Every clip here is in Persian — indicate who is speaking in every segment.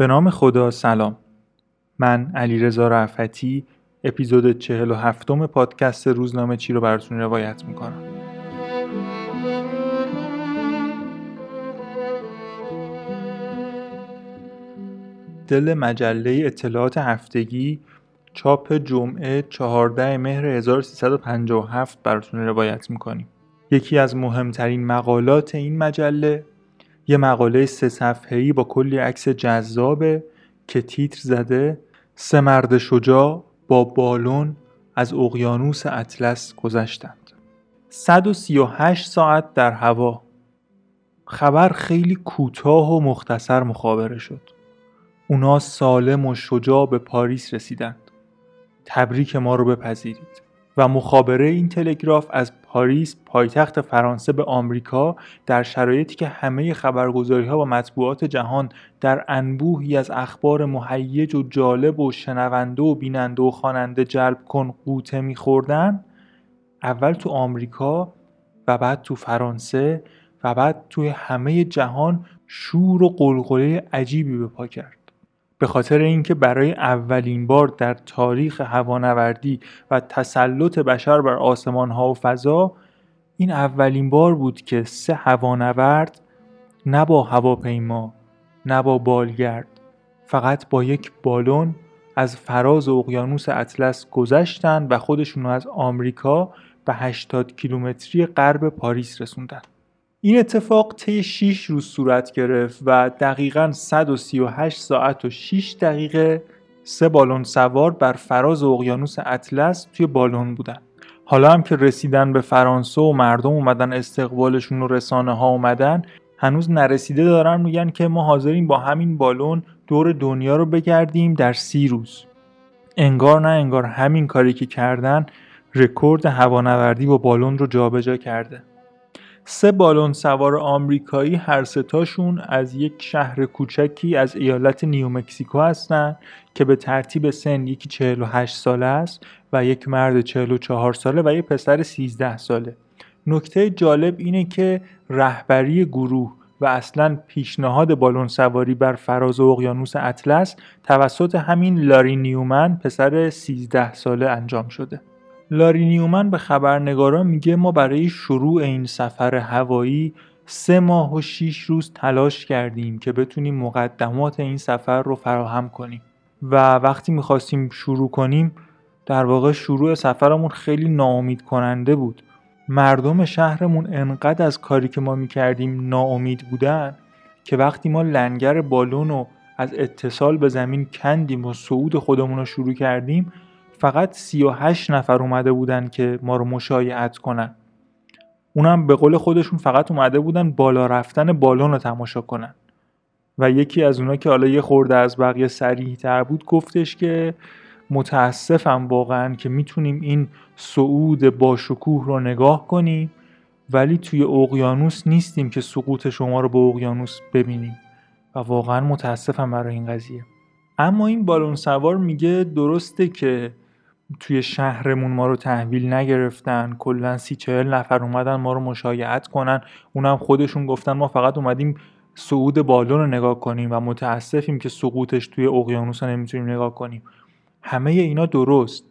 Speaker 1: به نام خدا سلام. من علیرضا رفتی اپیزود 47 م پادکست روزنامه چی رو براتون روایت می‌کنم. دل مجله اطلاعات هفتگی چاپ جمعه 14 مهر 1357 براتون روایت می‌کنیم. یکی از مهمترین مقالات این مجله یه مقاله سه صفحه‌ای با کلی عکس جذابه که تیتر زده سه مرد شجاع با بالون از اقیانوس اطلس گذشتند. 138 ساعت در هوا. خبر خیلی کوتاه و مختصر مخابره شد. اونا سالم و شجاع به پاریس رسیدند. تبریک ما رو بپذیرید. و مخابره این تلگراف از پاریس پایتخت فرانسه به آمریکا در شرایطی که همه خبرگزاری ها و مطبوعات جهان در انبوهی از اخبار مهیج و جالب و شنونده و بیننده و خواننده جلب کن قوطه میخوردن اول تو آمریکا و بعد تو فرانسه و بعد توی همه جهان شور و قلقله عجیبی به پا کرد. به خاطر اینکه برای اولین بار در تاریخ هوانوردی و تسلط بشر بر آسمان ها و فضا این اولین بار بود که سه هوانورد نه با هواپیما نه با بالگرد فقط با یک بالون از فراز اقیانوس اطلس گذشتند و خودشون از آمریکا به 80 کیلومتری غرب پاریس رسوندن. این اتفاق طی 6 روز صورت گرفت و دقیقا 138 ساعت و 6 دقیقه سه بالون سوار بر فراز اقیانوس اطلس توی بالون بودن. حالا هم که رسیدن به فرانسه و مردم اومدن استقبالشون و رسانه ها اومدن هنوز نرسیده دارن میگن که ما حاضریم با همین بالون دور دنیا رو بگردیم در سی روز. انگار نه انگار همین کاری که کردن رکورد هوانوردی با بالون رو جابجا کرده. سه بالون سوار آمریکایی هر ستاشون از یک شهر کوچکی از ایالت نیومکسیکو هستند که به ترتیب سن یکی 48 ساله است و یک مرد 44 ساله و یک پسر 13 ساله. نکته جالب اینه که رهبری گروه و اصلا پیشنهاد بالون سواری بر فراز اقیانوس اطلس توسط همین لاری نیومن پسر 13 ساله انجام شده. لاری نیومن به خبرنگاران میگه ما برای شروع این سفر هوایی سه ماه و شیش روز تلاش کردیم که بتونیم مقدمات این سفر رو فراهم کنیم. و وقتی می‌خواستیم شروع کنیم در واقع شروع سفرمون خیلی ناامید کننده بود. مردم شهرمون انقدر از کاری که ما می‌کردیم ناامید بودن که وقتی ما لنگر بالون رو از اتصال به زمین کندیم و صعود خودمون رو شروع کردیم فقط 38 نفر اومده بودن که ما رو مشایعت کنن. اونم به قول خودشون فقط اومده بودن بالا رفتن بالون رو تماشا کنن. و یکی از اونا که حالا یه خورده از بقیه سریع تر بود گفتش که متاسفم واقعا که می‌تونیم این صعود با شکوه رو نگاه کنیم ولی توی اقیانوس نیستیم که سقوط شما رو به اقیانوس ببینیم. و واقعا متاسفم برای این قضیه. اما این بالون سوار میگه درسته که توی شهرمون ما رو تحویل نگرفتن. کلا سی چهل نفر اومدن ما رو مشایعت کنن. اونم خودشون گفتن ما فقط اومدیم صعود بالون رو نگاه کنیم و متاسفیم که سقوطش توی اقیانوس رو نمی‌تونیم نگاه کنیم. همه اینا درست.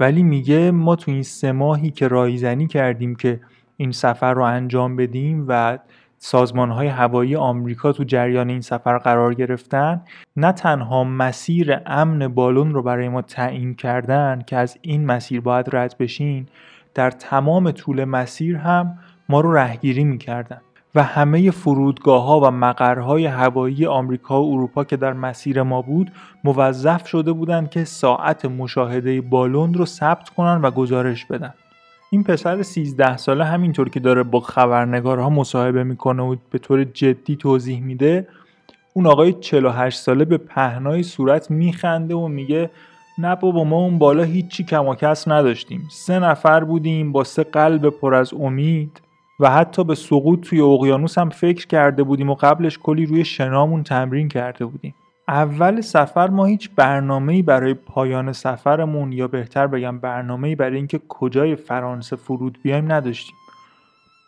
Speaker 1: ولی میگه ما تو این سه ماهی که رایزنی کردیم که این سفر رو انجام بدیم و سازمان های هوایی آمریکا تو جریان این سفر قرار گرفتن نه تنها مسیر امن بالون رو برای ما تعیین کردن که از این مسیر باید رد بشین در تمام طول مسیر هم ما رو رهگیری می‌کردن. و همه فرودگاه ها و مقرهای هوایی آمریکا و اروپا که در مسیر ما بود موظف شده بودند که ساعت مشاهده بالون رو ثبت کنن و گزارش بدن. این پسر 13 ساله همینطور که داره با خبرنگارها مصاحبه می‌کنه و به طور جدی توضیح میده اون آقای 48 ساله به پهنای صورت میخنده و میگه نه بابا ما اون بالا هیچی کم و کس نداشتیم. سه نفر بودیم با سه قلب پر از امید و حتی به سقوط توی اقیانوس هم فکر کرده بودیم و قبلش کلی روی شنامون تمرین کرده بودیم. اول سفر ما هیچ برنامه‌ای برای پایان سفرمون یا بهتر بگم برنامه‌ای برای اینکه کجای فرانسه فرود بیایم نداشتیم.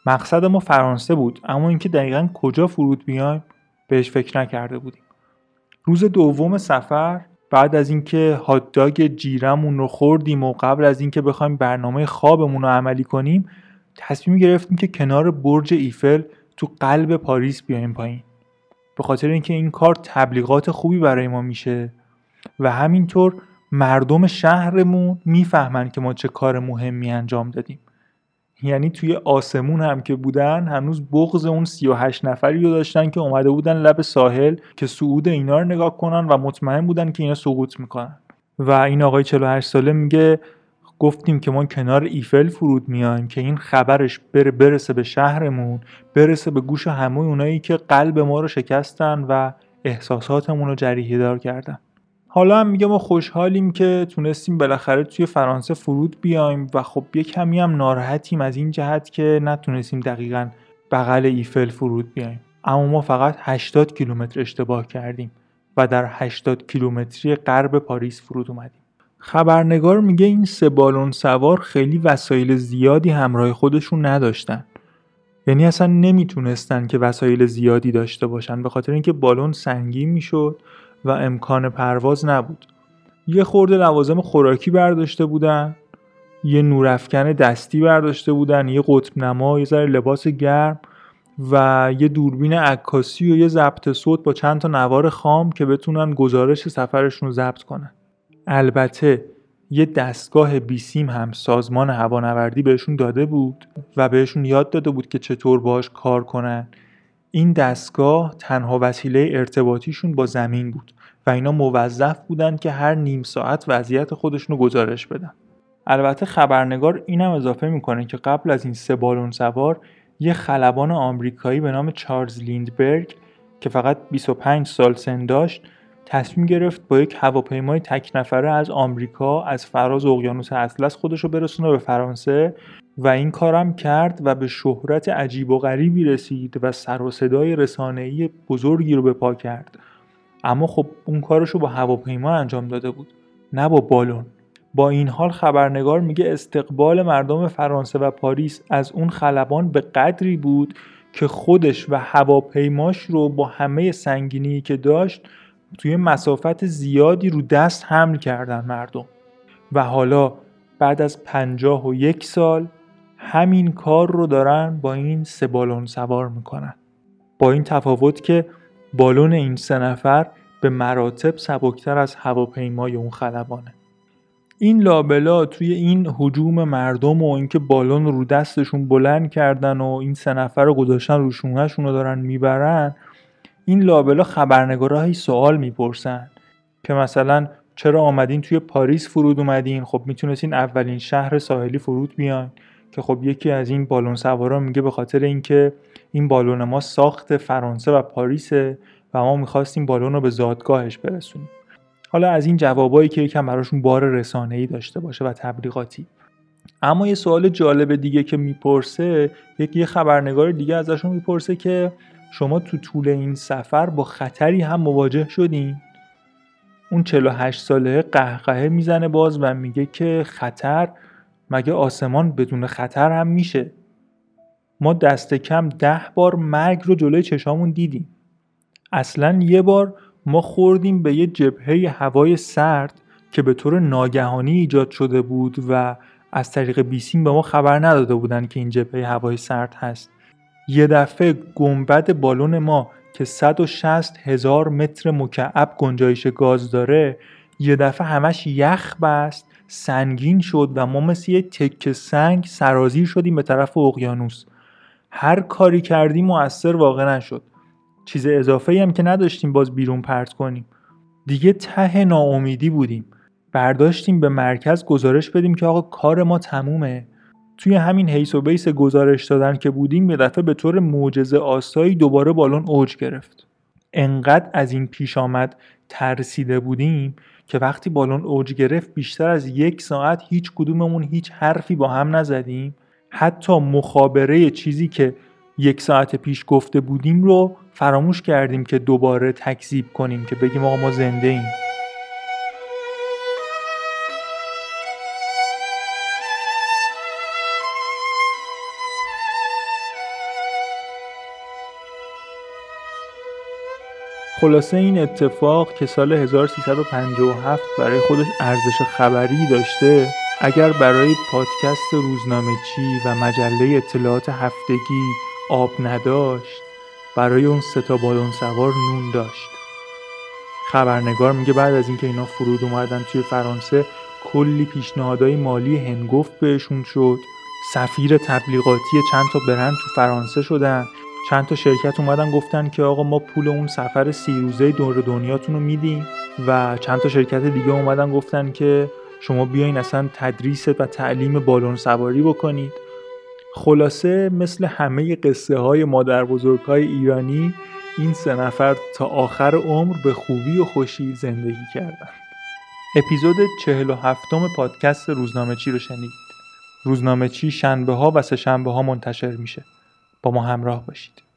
Speaker 1: مقصد ما فرانسه بود اما اینکه دقیقا کجا فرود بیایم بهش فکر نکرده بودیم. روز دوم سفر بعد از اینکه هاتداگ جیرمون رو خوردیم و قبل از اینکه بخوایم برنامه خوابمون رو عملی کنیم تصمیم گرفتیم که کنار برج ایفل تو قلب پاریس بیایم پایین. به خاطر اینکه این کار تبلیغات خوبی برای ما میشه و همینطور مردم شهرمون می‌فهمن که ما چه کار مهمی انجام دادیم. یعنی توی آسمون هم که بودن هنوز بغز اون 38 نفری رو داشتن که اومده بودن لب ساحل که صعود اینا رو نگاه کنن و مطمئن بودن که اینا سقوط می‌کنن. و این آقای 48 ساله میگه گفتیم که ما کنار ایفل فرود میایم که این خبرش بره برسه به شهرمون برسه به گوش همه اونایی که قلب ما رو شکستن و احساساتمون رو جریحه دار کردن. حالا هم میگه ما خوشحالیم که تونستیم بالاخره توی فرانسه فرود بیایم و خب یه کمی هم ناراحتیم از این جهت که نتونستیم دقیقا بغل ایفل فرود بیایم. اما ما فقط 80 کیلومتر اشتباه کردیم و در 80 کیلومتری غرب پاریس فرود اومدیم. خبرنگار میگه این سه بالون سوار خیلی وسایل زیادی همراه خودشون نداشتن. یعنی اصلا نمی‌تونستن که وسایل زیادی داشته باشن به خاطر اینکه بالون سنگین می‌شد و امکان پرواز نبود. یه خورده لوازم خوراکی برداشته بودن یه نورافکن دستی برداشته بودن یه قطب نما یه ذره لباس گرم و یه دوربین عکاسی و یه ضبط صوت با چند تا نوار خام که بتونن گزارش سفرشون رو ضبط کنن. البته یه دستگاه بیسیم هم سازمان هوانوردی بهشون داده بود و بهشون یاد داده بود که چطور باش کار کنن. این دستگاه تنها وسیله ارتباطیشون با زمین بود و اینا موظف بودن که هر نیم ساعت وضعیت خودشون رو گزارش بدن. البته خبرنگار اینم اضافه می‌کنه که قبل از این سه بالون سوار یه خلبان آمریکایی به نام چارلز لیندبرگ که فقط 25 سال سن داشت تصمیم گرفت با یک هواپیمای تک نفره از آمریکا از فراز اقیانوس اطلس خودش رو برسونه به فرانسه و این کارم کرد و به شهرت عجیب و غریبی رسید و سر و صدای رسانه‌ای بزرگی رو به پا کرد. اما خب اون کارش رو با هواپیما انجام داده بود نه با بالون. با این حال خبرنگار میگه استقبال مردم فرانسه و پاریس از اون خلبان به قدری بود که خودش و هواپیماش رو با همه سنگینی که داشت توی مسافت زیادی رو دست حمل کردن مردم. و حالا بعد از پنجاه و یک سال همین کار رو دارن با این سه بالون سوار می‌کنن. با این تفاوت که بالون این سه نفر به مراتب سبکتر از هواپیمای اون خلبانه. این لابلا توی این حجوم مردم و اینکه بالون رو دستشون بلند کردن و این سه نفر رو گذاشتن رو شونهشون رو دارن می‌برن این لابلا خبرنگارهایی سوال می‌پرسن که مثلا چرا آمدین توی پاریس فرود اومدین؟ خب می‌تونستین اولین شهر ساحلی فرود بیاین. که خب یکی از این بالون سوارا میگه به خاطر اینکه این بالون ما ساخت فرانسه و پاریسه و ما می‌خواستیم بالون رو به زادگاهش برسونیم. حالا از این جوابایی که یکم براشون بار رسانه‌ای داشته باشه و تبلیغاتی. اما یه سوال جالب دیگه که می‌پرسه یکی خبرنگار دیگه ازشون می‌پرسه که شما تو طول این سفر با خطری هم مواجه شدین؟ اون 48 ساله قهقهه می‌زنه باز و میگه که خطر مگه آسمان بدون خطر هم میشه؟ ما دست کم ده بار مرگ رو جلوی چشامون دیدیم. اصلا یه بار ما خوردیم به یه جبهه هوای سرد که به طور ناگهانی ایجاد شده بود و از طریق بیسیم به ما خبر نداده بودن که این جبهه هوای سرد هست. یه دفعه گنبد بالون ما که 160 هزار متر مکعب گنجایش گاز داره یه دفعه همش یخ بست سنگین شد و ما مثل یه تک سنگ سرازیر شدیم به طرف اقیانوس. هر کاری کردیم مؤثر واقع نشد. چیز اضافه هم که نداشتیم باز بیرون پرت کنیم. دیگه ته ناامیدی بودیم. برداشتیم به مرکز گزارش بدیم که آقا کار ما تمومه. توی همین حیث و بیس گزارش دادن که بودیم یه دفعه به طور معجزه آسایی دوباره بالون اوج گرفت. انقدر از این پیش آمد ترسیده بودیم که وقتی بالون اوج گرفت بیشتر از یک ساعت هیچ کدوممون هیچ حرفی با هم نزدیم. حتی مخابره چیزی که یک ساعت پیش گفته بودیم رو فراموش کردیم که دوباره تکذیب کنیم که بگیم آقا ما زنده ایم. خلاصه این اتفاق که سال 1357 برای خودش ارزش خبری داشته اگر برای پادکست روزنامه چی و مجله اطلاعات هفتگی آب نداشت برای اون ستا بالون سوار نون داشت. خبرنگار میگه بعد از اینکه اینا فرود اومدن توی فرانسه کلی پیشنهادهای مالی هنگفت بهشون شد. سفیر تبلیغاتی چند تا برند تو فرانسه شدن. چند تا شرکت اومدن گفتن که آقا ما پول اون سفر سی روزه دور دنیاتون رو میدیم و چند تا شرکت دیگه اومدن گفتن که شما بیاین اصلا تدریس و تعلیم بالون سواری بکنید. خلاصه مثل همه قصه های مادر بزرگ های ایرانی این سه نفر تا آخر عمر به خوبی و خوشی زندگی کردن. اپیزود 47 پادکست روزنامه چی رو شنید. روزنامه چی شنبه ها و سه شنبه ها منتشر میشه. با ما همراه باشید.